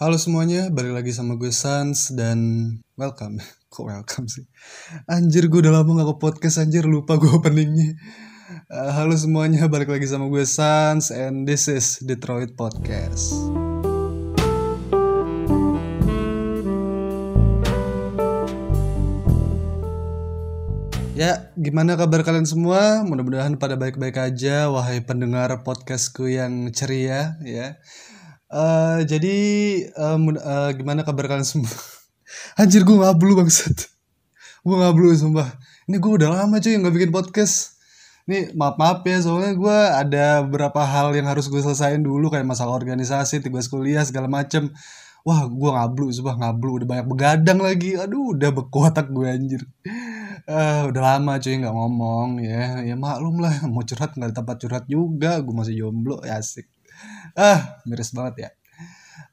Halo semuanya, balik lagi sama gue Sans dan welcome. Kok welcome sih? Anjir gue udah lama gak ke podcast anjir, lupa gue openingnya. Uh, halo semuanya, balik lagi sama gue Sans and this is Detroit Podcast. Ya, gimana kabar kalian semua? Mudah-mudahan pada baik-baik aja, wahai pendengar podcastku yang ceria, ya. Uh, jadi uh, uh, gimana kabar kalian semua? Anjir gue ngablu bangsat. Gue ngablu sumpah. Ini gue udah lama cuy nggak bikin podcast. Ini maaf maaf ya soalnya gue ada beberapa hal yang harus gue selesain dulu kayak masalah organisasi, tugas kuliah segala macem. Wah gue ngablu sumpah ngablu udah banyak begadang lagi. Aduh udah bekuatak gue anjir uh, udah lama cuy nggak ngomong ya ya maklum lah mau curhat nggak tempat curhat juga gue masih jomblo ya asik ah miris banget ya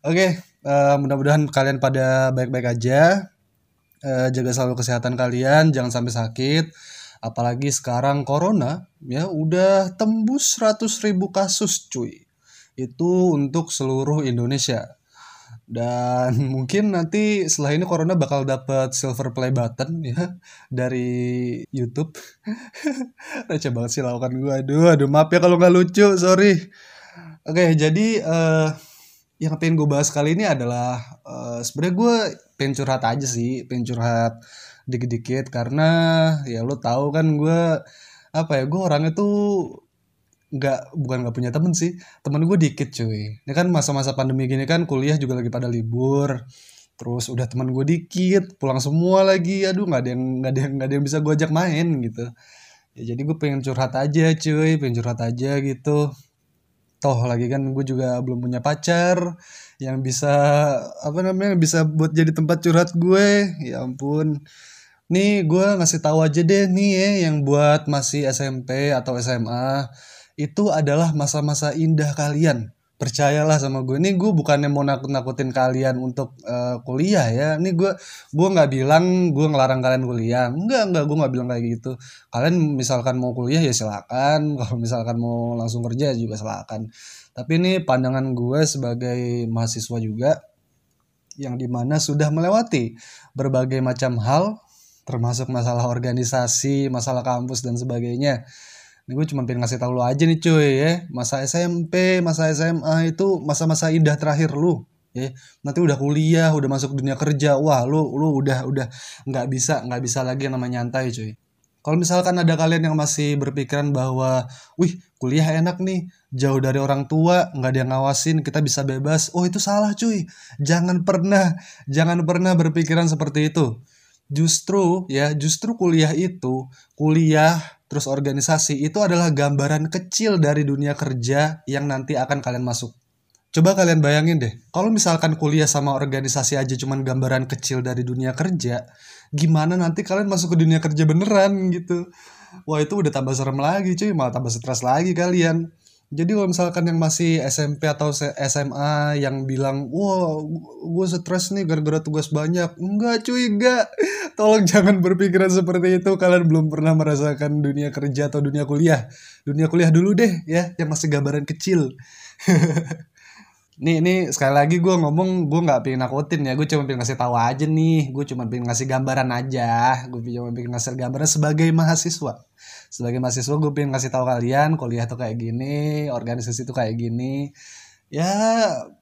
oke okay, uh, eh, mudah-mudahan kalian pada baik-baik aja uh, jaga selalu kesehatan kalian jangan sampai sakit apalagi sekarang corona ya udah tembus 100 ribu kasus cuy itu untuk seluruh Indonesia dan mungkin nanti setelah ini Corona bakal dapat silver play button ya dari YouTube. Receh banget sih lakukan gue. Aduh, aduh maaf ya kalau nggak lucu, sorry. Oke, jadi uh, yang pengen gue bahas kali ini adalah uh, sebenarnya gue pengen curhat aja sih, pengen curhat dikit-dikit karena ya lo tahu kan gue apa ya gue orangnya tuh nggak bukan nggak punya temen sih temen gue dikit cuy. Ini kan masa-masa pandemi gini kan kuliah juga lagi pada libur terus udah teman gue dikit pulang semua lagi aduh nggak ada yang nggak ada yang nggak ada yang bisa gue ajak main gitu. Ya jadi gue pengen curhat aja cuy pengen curhat aja gitu toh lagi kan gue juga belum punya pacar yang bisa apa namanya bisa buat jadi tempat curhat gue. Ya ampun. Nih gue ngasih tahu aja deh nih ya yang buat masih SMP atau SMA itu adalah masa-masa indah kalian percayalah sama gue ini gue bukannya mau nakut-nakutin kalian untuk uh, kuliah ya. Ini gue gue nggak bilang gue ngelarang kalian kuliah. Enggak enggak gue nggak bilang kayak gitu. Kalian misalkan mau kuliah ya silakan. Kalau misalkan mau langsung kerja juga silakan. Tapi ini pandangan gue sebagai mahasiswa juga yang di mana sudah melewati berbagai macam hal termasuk masalah organisasi masalah kampus dan sebagainya ini gue cuma pengen ngasih tau lu aja nih cuy ya. Masa SMP, masa SMA itu masa-masa indah terakhir lu. Ya, nanti udah kuliah, udah masuk dunia kerja, wah lu lu udah udah nggak bisa nggak bisa lagi yang namanya nyantai cuy. Kalau misalkan ada kalian yang masih berpikiran bahwa, wih kuliah enak nih, jauh dari orang tua, nggak ada yang ngawasin, kita bisa bebas. Oh itu salah cuy. Jangan pernah, jangan pernah berpikiran seperti itu. Justru ya, justru kuliah itu, kuliah terus organisasi itu adalah gambaran kecil dari dunia kerja yang nanti akan kalian masuk. Coba kalian bayangin deh, kalau misalkan kuliah sama organisasi aja cuman gambaran kecil dari dunia kerja, gimana nanti kalian masuk ke dunia kerja beneran gitu. Wah itu udah tambah serem lagi cuy, malah tambah stres lagi kalian. Jadi kalau misalkan yang masih SMP atau SMA yang bilang, wah gue stres nih gara-gara tugas banyak. Enggak cuy, enggak. Tolong jangan berpikiran seperti itu. Kalian belum pernah merasakan dunia kerja atau dunia kuliah. Dunia kuliah dulu deh ya, yang masih gambaran kecil. nih ini sekali lagi gue ngomong gue nggak pengen nakutin ya gue cuma pengen ngasih tahu aja nih gue cuma pengen ngasih gambaran aja gue cuma pengen ngasih gambaran sebagai mahasiswa sebagai mahasiswa gue pengen ngasih tahu kalian kuliah tuh kayak gini organisasi tuh kayak gini. Ya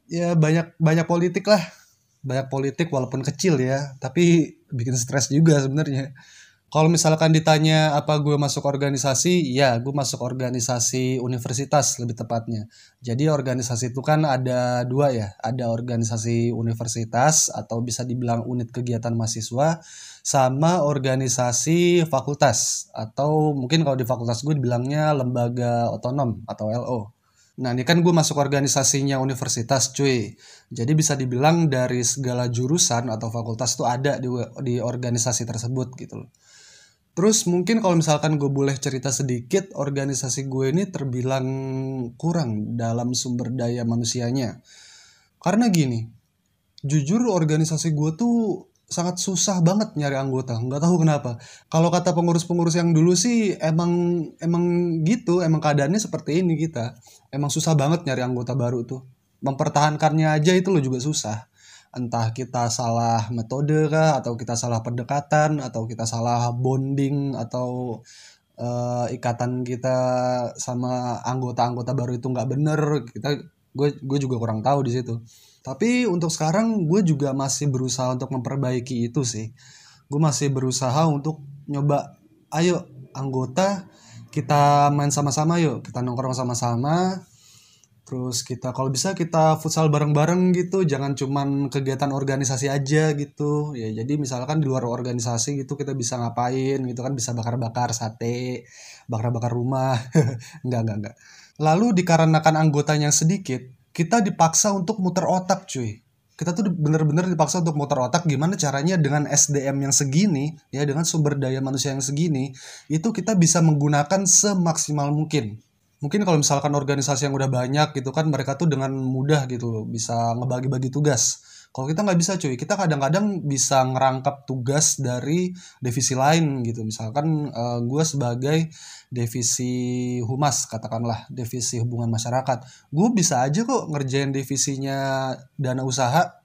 ya banyak banyak politik lah. Banyak politik walaupun kecil ya tapi bikin stres juga sebenarnya kalau misalkan ditanya apa gue masuk organisasi, ya gue masuk organisasi universitas lebih tepatnya. Jadi organisasi itu kan ada dua ya, ada organisasi universitas atau bisa dibilang unit kegiatan mahasiswa, sama organisasi fakultas atau mungkin kalau di fakultas gue dibilangnya lembaga otonom atau LO. Nah ini kan gue masuk organisasinya universitas cuy. Jadi bisa dibilang dari segala jurusan atau fakultas tuh ada di, di organisasi tersebut gitu loh. Terus mungkin kalau misalkan gue boleh cerita sedikit, organisasi gue ini terbilang kurang dalam sumber daya manusianya. Karena gini, jujur organisasi gue tuh sangat susah banget nyari anggota, nggak tahu kenapa. Kalau kata pengurus-pengurus yang dulu sih emang emang gitu, emang keadaannya seperti ini kita. Emang susah banget nyari anggota baru tuh. Mempertahankannya aja itu lo juga susah. Entah kita salah metode kah atau kita salah pendekatan atau kita salah bonding atau uh, ikatan kita sama anggota-anggota baru itu nggak bener kita gue gue juga kurang tahu di situ. Tapi untuk sekarang gue juga masih berusaha untuk memperbaiki itu sih. Gue masih berusaha untuk nyoba ayo anggota kita main sama-sama yuk kita nongkrong sama-sama terus kita kalau bisa kita futsal bareng-bareng gitu jangan cuman kegiatan organisasi aja gitu. Ya jadi misalkan di luar organisasi gitu kita bisa ngapain gitu kan bisa bakar-bakar sate bakar-bakar rumah. Enggak enggak enggak lalu dikarenakan anggotanya sedikit kita dipaksa untuk muter otak cuy. Kita tuh bener-bener dipaksa untuk muter otak gimana caranya dengan SDM yang segini ya dengan sumber daya manusia yang segini itu kita bisa menggunakan semaksimal mungkin mungkin kalau misalkan organisasi yang udah banyak gitu kan mereka tuh dengan mudah gitu bisa ngebagi-bagi tugas. Kalau kita nggak bisa cuy kita kadang-kadang bisa ngerangkap tugas dari divisi lain gitu. Misalkan uh, eh, gue sebagai divisi humas katakanlah divisi hubungan masyarakat. Gue bisa aja kok ngerjain divisinya dana usaha.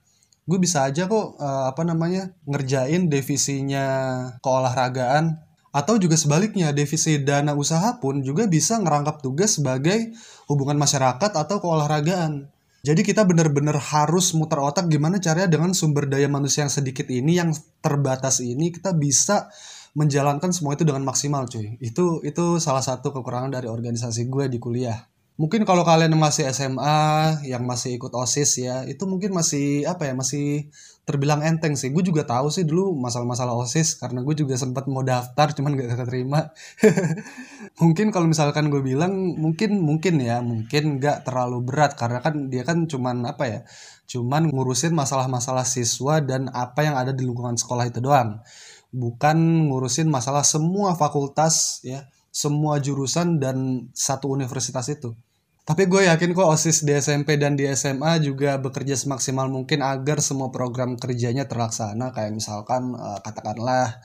Gue bisa aja kok uh, apa namanya ngerjain divisinya keolahragaan atau juga sebaliknya, divisi dana usaha pun juga bisa ngerangkap tugas sebagai hubungan masyarakat atau keolahragaan. Jadi kita benar-benar harus muter otak gimana caranya dengan sumber daya manusia yang sedikit ini, yang terbatas ini, kita bisa menjalankan semua itu dengan maksimal cuy. Itu itu salah satu kekurangan dari organisasi gue di kuliah mungkin kalau kalian masih SMA yang masih ikut OSIS ya itu mungkin masih apa ya masih terbilang enteng sih. Gue juga tahu sih dulu masalah-masalah OSIS karena gue juga sempat mau daftar cuman gak keterima. Mungkin kalau misalkan gue bilang mungkin mungkin ya mungkin gak terlalu berat karena kan dia kan cuman apa ya cuman ngurusin masalah-masalah siswa dan apa yang ada di lingkungan sekolah itu doang. Bukan ngurusin masalah semua fakultas ya semua jurusan dan satu universitas itu tapi gue yakin kok OSIS di SMP dan di SMA juga bekerja semaksimal mungkin agar semua program kerjanya terlaksana kayak misalkan uh, katakanlah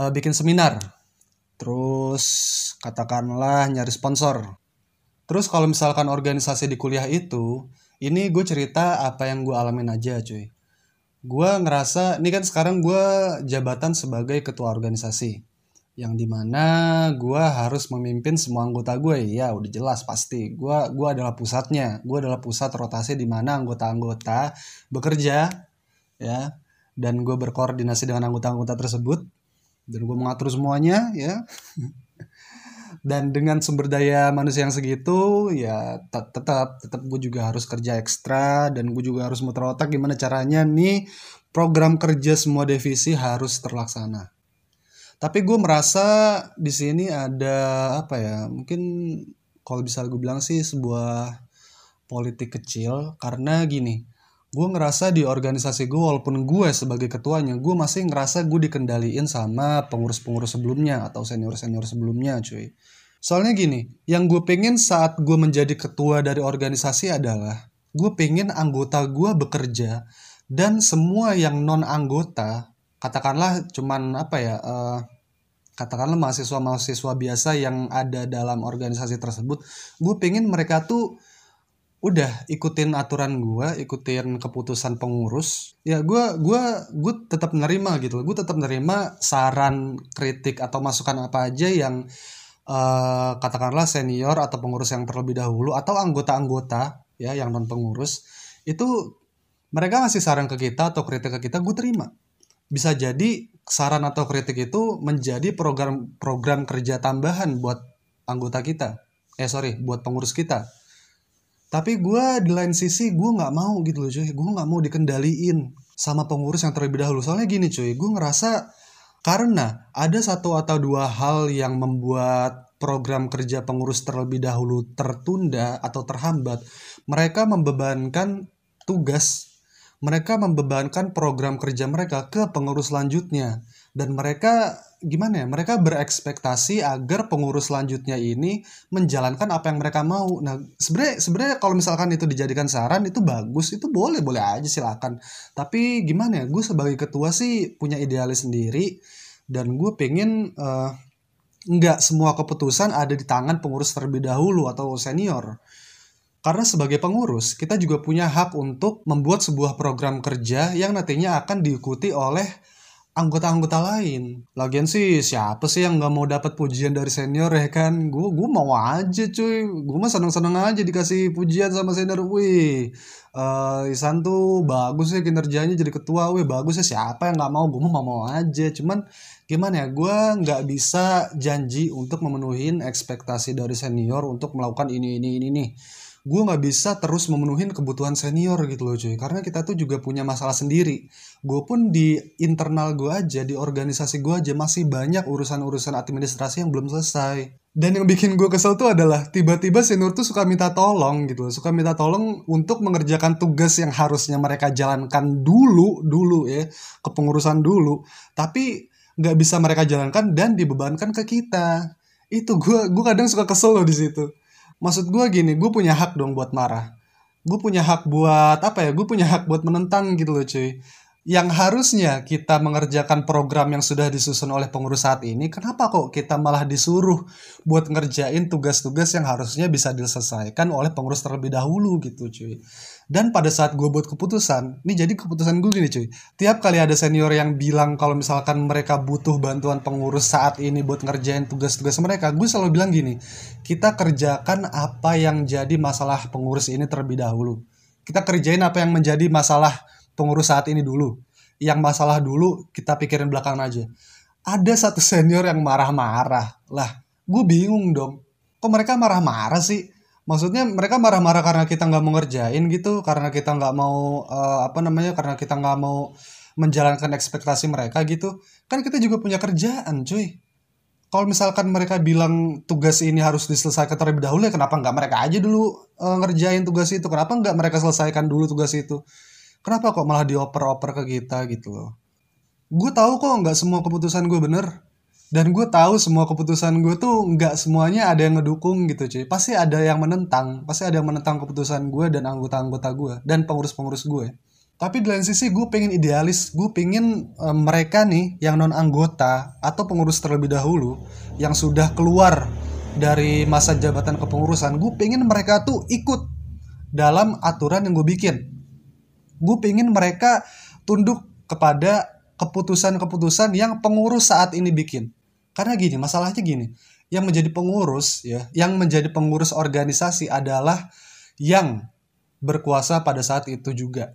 uh, bikin seminar. Terus katakanlah nyari sponsor. Terus kalau misalkan organisasi di kuliah itu, ini gue cerita apa yang gue alamin aja cuy. Gue ngerasa, ini kan sekarang gue jabatan sebagai ketua organisasi yang di mana gue harus memimpin semua anggota gue ya udah jelas pasti. Gue gua adalah pusatnya. Gue adalah pusat rotasi di mana anggota-anggota bekerja ya. Dan gue berkoordinasi dengan anggota-anggota tersebut. Dan gue mengatur semuanya ya. Dan dengan sumber daya manusia yang segitu ya tetap tetap gue juga harus kerja ekstra. Dan gue juga harus muter otak gimana caranya nih program kerja semua divisi harus terlaksana tapi gue merasa di sini ada apa ya? Mungkin kalau bisa gue bilang sih sebuah politik kecil karena gini. Gue ngerasa di organisasi gue walaupun gue sebagai ketuanya, gue masih ngerasa gue dikendaliin sama pengurus-pengurus sebelumnya atau senior-senior sebelumnya cuy. Soalnya gini, yang gue pengen saat gue menjadi ketua dari organisasi adalah gue pengen anggota gue bekerja dan semua yang non anggota katakanlah cuman apa ya uh, katakanlah mahasiswa-mahasiswa biasa yang ada dalam organisasi tersebut gue pengen mereka tuh udah ikutin aturan gue ikutin keputusan pengurus. Ya gue gua gue tetap menerima gitu gue tetap menerima saran kritik atau masukan apa aja yang uh, katakanlah senior atau pengurus yang terlebih dahulu atau anggota-anggota ya yang non pengurus itu mereka ngasih saran ke kita atau kritik ke kita gue terima bisa jadi saran atau kritik itu menjadi program program kerja tambahan buat anggota kita. Eh sorry buat pengurus kita. Tapi gue di lain sisi gue nggak mau gitu loh cuy. Gue nggak mau dikendaliin sama pengurus yang terlebih dahulu. Soalnya gini cuy gue ngerasa karena ada satu atau dua hal yang membuat program kerja pengurus terlebih dahulu tertunda atau terhambat mereka membebankan tugas mereka membebankan program kerja mereka ke pengurus selanjutnya. Dan mereka gimana ya mereka berekspektasi agar pengurus selanjutnya ini menjalankan apa yang mereka mau. Nah sebenarnya sebenarnya kalau misalkan itu dijadikan saran itu bagus itu boleh boleh aja silakan. Tapi gimana ya gue sebagai ketua sih punya idealis sendiri dan gue pengen uh, nggak semua keputusan ada di tangan pengurus terlebih dahulu atau senior Karena sebagai pengurus, kita juga punya hak untuk membuat sebuah program kerja yang nantinya akan diikuti oleh anggota-anggota lain. Lagian sih siapa sih yang nggak mau dapat pujian dari senior ya kan? Gue gue mau aja cuy. Gue mah seneng-seneng aja dikasih pujian sama senior. Wih, uh, Isan tuh bagus ya kinerjanya jadi ketua. Wih bagus ya siapa yang nggak mau? Gue mau mau aja. Cuman gimana ya? Gue nggak bisa janji untuk memenuhi ekspektasi dari senior untuk melakukan ini ini ini nih gue nggak bisa terus memenuhi kebutuhan senior gitu loh cuy. Karena kita tuh juga punya masalah sendiri. Gue pun di internal gue aja di organisasi gue aja masih banyak urusan-urusan administrasi yang belum selesai. Dan yang bikin gue kesel tuh adalah tiba-tiba senior tuh suka minta tolong gitu loh. Suka minta tolong untuk mengerjakan tugas yang harusnya mereka jalankan dulu dulu ya. Kepengurusan dulu. Tapi nggak bisa mereka jalankan dan dibebankan ke kita. Itu gue gue kadang suka kesel loh di situ maksud gue gini gue punya hak dong buat marah gue punya hak buat apa ya gue punya hak buat menentang gitu loh cuy yang harusnya kita mengerjakan program yang sudah disusun oleh pengurus saat ini, kenapa kok kita malah disuruh buat ngerjain tugas-tugas yang harusnya bisa diselesaikan oleh pengurus terlebih dahulu gitu cuy. Dan pada saat gue buat keputusan, ini jadi keputusan gue gini cuy. Tiap kali ada senior yang bilang kalau misalkan mereka butuh bantuan pengurus saat ini buat ngerjain tugas-tugas mereka, gue selalu bilang gini, kita kerjakan apa yang jadi masalah pengurus ini terlebih dahulu. Kita kerjain apa yang menjadi masalah pengurus saat ini dulu. Yang masalah dulu kita pikirin belakang aja. Ada satu senior yang marah-marah. Lah, gue bingung dong. Kok mereka marah-marah sih? Maksudnya mereka marah-marah karena kita nggak mau ngerjain gitu, karena kita nggak mau uh, apa namanya, karena kita nggak mau menjalankan ekspektasi mereka gitu. Kan kita juga punya kerjaan, cuy. Kalau misalkan mereka bilang tugas ini harus diselesaikan terlebih dahulu ya kenapa nggak mereka aja dulu uh, ngerjain tugas itu? Kenapa nggak mereka selesaikan dulu tugas itu? kenapa kok malah dioper-oper ke kita gitu loh gue tahu kok nggak semua keputusan gue bener dan gue tahu semua keputusan gue tuh nggak semuanya ada yang ngedukung gitu cuy. Pasti ada yang menentang pasti ada yang menentang keputusan gue dan anggota-anggota gue dan pengurus-pengurus gue tapi di lain sisi gue pengen idealis gue pengen e, mereka nih yang non anggota atau pengurus terlebih dahulu yang sudah keluar dari masa jabatan kepengurusan gue pengen mereka tuh ikut dalam aturan yang gue bikin. Gue pengen mereka tunduk kepada keputusan-keputusan yang pengurus saat ini bikin karena gini masalahnya gini. Yang menjadi pengurus ya yang menjadi pengurus organisasi adalah yang berkuasa pada saat itu juga.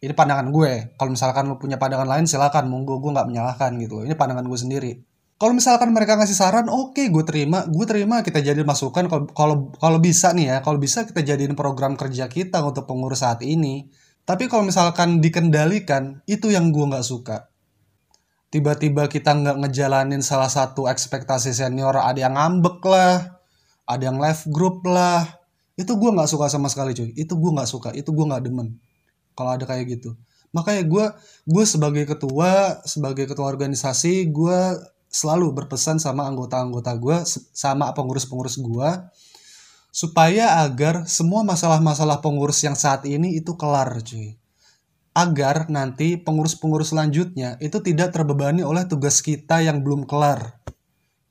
Ini pandangan gue. Kalau misalkan lo punya pandangan lain silakan. Monggo gue nggak menyalahkan gitu ini pandangan gue sendiri. Kalau misalkan mereka ngasih saran oke okay, gue terima. Gue terima kita jadi masukan. Kalau kalau bisa nih ya kalau bisa kita jadiin program kerja kita untuk pengurus saat ini. Tapi kalau misalkan dikendalikan, itu yang gue nggak suka. Tiba-tiba kita nggak ngejalanin salah satu ekspektasi senior, ada yang ngambek lah, ada yang live group lah. Itu gue nggak suka sama sekali cuy. Itu gue nggak suka, itu gue nggak demen. Kalau ada kayak gitu. Makanya gue gue sebagai ketua, sebagai ketua organisasi, gue selalu berpesan sama anggota-anggota gue, sama pengurus-pengurus gue, supaya agar semua masalah-masalah pengurus yang saat ini itu kelar cuy agar nanti pengurus-pengurus selanjutnya itu tidak terbebani oleh tugas kita yang belum kelar.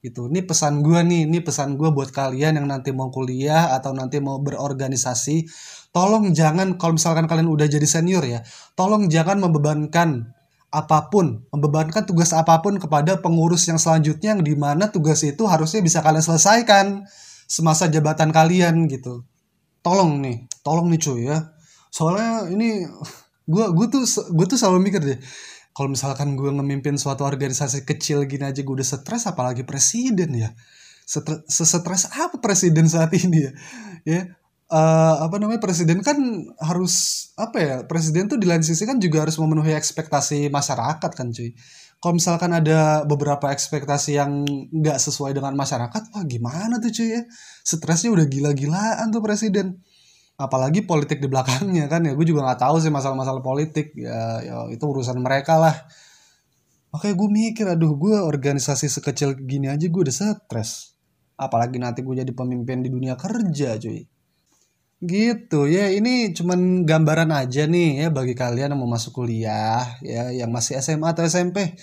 Gitu. Ini pesan gue nih ini pesan gue buat kalian yang nanti mau kuliah atau nanti mau berorganisasi. Tolong jangan kalau misalkan kalian udah jadi senior ya tolong jangan membebankan apa pun membebankan tugas apa pun kepada pengurus yang selanjutnya yang di mana tugas itu harusnya bisa kalian selesaikan semasa jabatan kalian gitu. Tolong nih tolong nih cuy ya. Soalnya ini gue gue tuh gue tuh selalu mikir deh kalau misalkan gue ngemimpin suatu organisasi kecil gini aja gue udah stres apalagi presiden ya stres apa presiden saat ini ya ya uh, apa namanya presiden kan harus apa ya presiden tuh di lain sisi kan juga harus memenuhi ekspektasi masyarakat kan cuy kalau misalkan ada beberapa ekspektasi yang nggak sesuai dengan masyarakat, wah gimana tuh cuy ya? Stresnya udah gila-gilaan tuh presiden. Apalagi politik di belakangnya kan ya, gue juga nggak tahu sih masalah-masalah politik ya, ya itu urusan mereka lah. Makanya gue mikir, aduh gue organisasi sekecil gini aja gue udah stres. Apalagi nanti gue jadi pemimpin di dunia kerja cuy. Gitu ya, ini cuman gambaran aja nih ya bagi kalian yang mau masuk kuliah ya yang masih SMA atau SMP.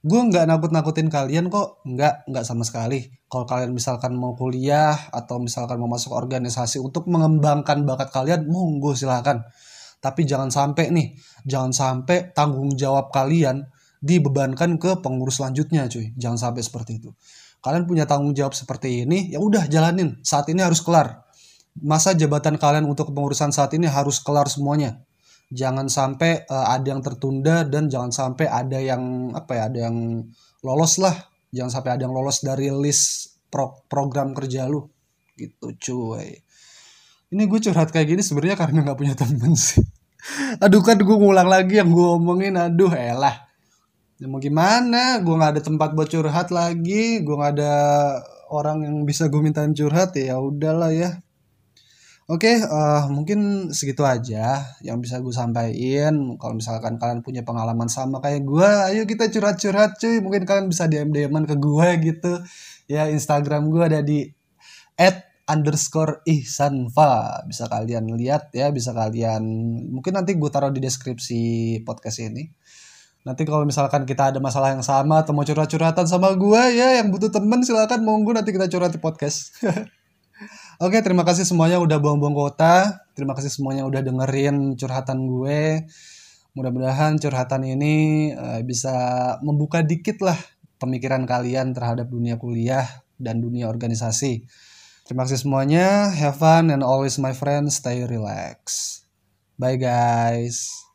Gue nggak nakut-nakutin kalian kok. Nggak nggak sama sekali. Kalau kalian misalkan mau kuliah atau misalkan mau masuk organisasi untuk mengembangkan bakat kalian monggo silahkan tapi jangan sampai nih jangan sampai tanggung jawab kalian dibebankan ke pengurus selanjutnya cuy. Jangan sampai seperti itu. Kalian punya tanggung jawab seperti ini ya udah jalanin. Saat ini harus kelar. Masa jabatan kalian untuk kepengurusan saat ini harus kelar semuanya jangan sampai uh, ada yang tertunda dan jangan sampai ada yang apa ya ada yang lolos lah. Jangan sampai ada yang lolos dari list pro program kerja lu. Gitu cuy. Ini gue curhat kayak gini sebenarnya karena nggak punya temen sih. Aduh kan gue ngulang lagi yang gue omongin. Aduh elah. Ya mau gimana? Gue nggak ada tempat buat curhat lagi. Gue nggak ada orang yang bisa gue mintain curhat. Ya udahlah ya Oke, uh, mungkin segitu aja yang bisa gue sampaikan. Kalau misalkan kalian punya pengalaman sama kayak gue, ayo kita curhat-curhat cuy. Mungkin kalian bisa DM dm ke gue gitu. Ya Instagram gue ada di at underscore ihsanfa. Bisa kalian lihat ya, bisa kalian mungkin nanti gue taruh di deskripsi podcast ini. Nanti kalau misalkan kita ada masalah yang sama atau mau curhat-curhatan sama gue ya yang butuh temen silakan monggo nanti kita curhat di podcast. Oke, terima kasih semuanya udah buang-buang kota. Terima kasih semuanya udah dengerin curhatan gue. Mudah-mudahan curhatan ini uh, bisa membuka dikit lah pemikiran kalian terhadap dunia kuliah dan dunia organisasi. Terima kasih semuanya. Have fun and always my friends stay relax. Bye guys.